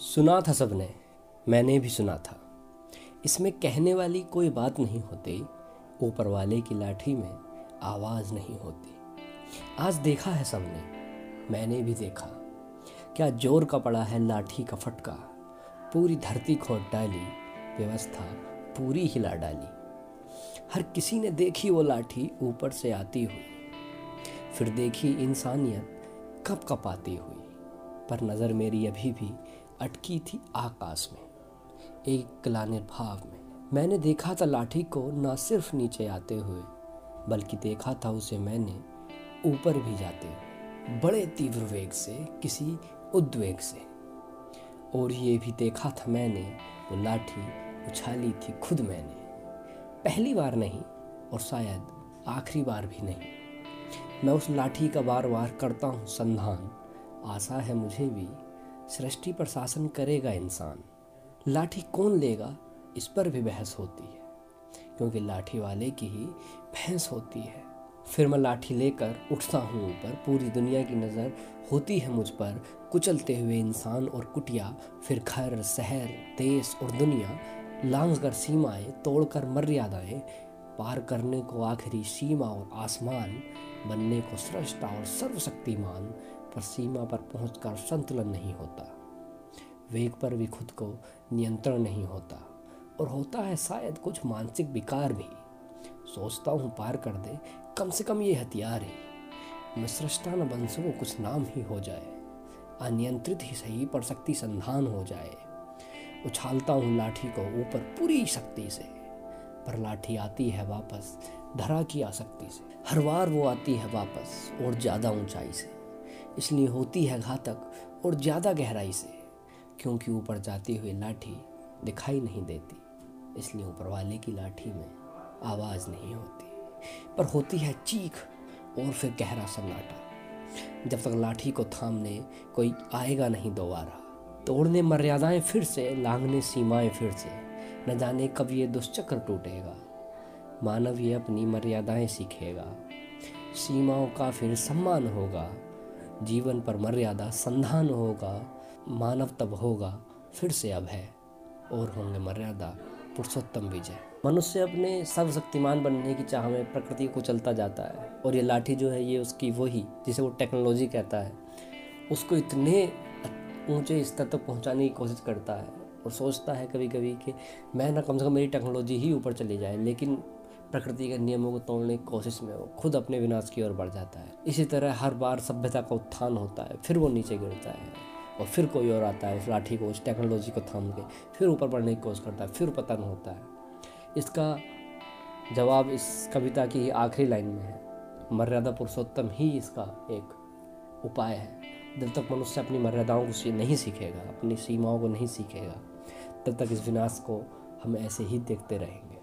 सुना था सबने, मैंने भी सुना था। इसमें कहने वाली कोई बात नहीं होती, ऊपर वाले की लाठी में आवाज़ नहीं होती। आज देखा है सबने, मैंने भी देखा। क्या ज़ोर का पड़ा है लाठी का फटका? पूरी धरती खोद डाली, व्यवस्था पूरी हिला डाली। हर किसी ने देखी वो लाठी ऊपर से आती हुई। फिर देखी इंसानियत कप आती हुई। पर नज़र मेरी अभी भी अटकी थी आकाश में, एक कलाने भाव में। मैंने देखा था लाठी को ना सिर्फ़ नीचे आते हुए, बल्कि देखा था उसे मैंने ऊपर भी जाते हुए, बड़े तीव्र वेग से, किसी उद्वेग से। और ये भी देखा था मैंने, वो लाठी उछाली थी खुद मैंने। पहली बार नहीं, और शायद आखिरी बार भी नहीं। मैं उस लाठी का बार बार करता हूँ, संधान। आशा है मुझे भी सृष्टि पर शासन करेगा इंसान। लाठी कौन लेगा? इस पर भी बहस होती है, क्योंकि लाठी वाले की ही भैंस होती है। फिर मैं लाठी लेकर उठता हूँ ऊपर, पूरी दुनिया की नज़र होती है मुझ पर। कुचलते हुए इंसान और कुटिया, फिर घर, शहर, देश और दुनिया लांग कर सीमाएँ तोड़कर मर्यादाएँ पार करने को आखिरी सीमा और आसमान बनने को सृष्टा और सर्वशक्तिमान पर सीमा पर पहुंचकर संतुलन नहीं होता। वेग पर भी खुद को नियंत्रण नहीं होता और होता है शायद कुछ मानसिक विकार भी। सोचता हूँ पार कर दे, कम से कम ये हथियार है। सृष्टा न बन सकूँ कुछ नाम ही हो जाए, अनियंत्रित ही सही पर शक्ति संधान हो जाए। उछालता हूँ लाठी को ऊपर पूरी शक्ति से, पर लाठी आती है वापस, धरा की आसक्ति से। हर बार वो आती है वापस और ज़्यादा ऊंचाई से। इसलिए होती है घातक और ज़्यादा गहराई से, क्योंकि ऊपर जाती हुई लाठी दिखाई नहीं देती। इसलिए ऊपर वाले की लाठी में आवाज़ नहीं होती। पर होती है चीख और फिर गहरा सन्नाटा। जब तक लाठी को थामने कोई आएगा नहीं दोबारा, तोड़ने मर्यादाएँ फिर से लांगने सीमाएँ फिर से, न जाने कब ये दुष्चक्र टूटेगा। मानव ये अपनी मर्यादाएँ सीखेगा। सीमाओं का फिर सम्मान होगा। जीवन पर मर्यादा, संधान होगा, मानव तब होगा, फिर से अब है, और होंगे मर्यादा, पुरुषोत्तम विजय। मनुष्य अपने सर्वशक्तिमान बनने की चाह में प्रकृति को चलता जाता है, और ये लाठी जो है, ये उसकी वही, जिसे वो टेक्नोलॉजी कहता है, उसको इतने ऊँचे स्तर तक पहुँचाने की कोशिश करता है, और सोचता है कभी कभी कि मैं ना कम से कम मेरी टेक्नोलॉजी ही ऊपर चली जाए, लेकिन प्रकृति के नियमों को तोड़ने की कोशिश में वो खुद अपने विनाश की ओर बढ़ जाता है। इसी तरह हर बार सभ्यता का उत्थान होता है, फिर वो नीचे गिरता है और फिर कोई और आता है, उस लाठी को, उस टेक्नोलॉजी को थाम के फिर ऊपर बढ़ने की कोशिश करता है, फिर पतन होता है। इसका जवाब इस कविता की आखिरी लाइन में है। मर्यादा पुरुषोत्तम ही इसका एक उपाय है। जब तक मनुष्य अपनी मर्यादाओं को नहीं सीखेगा, अपनी सीमाओं को नहीं सीखेगा, तब तक इस विनाश को हम ऐसे ही देखते रहेंगे।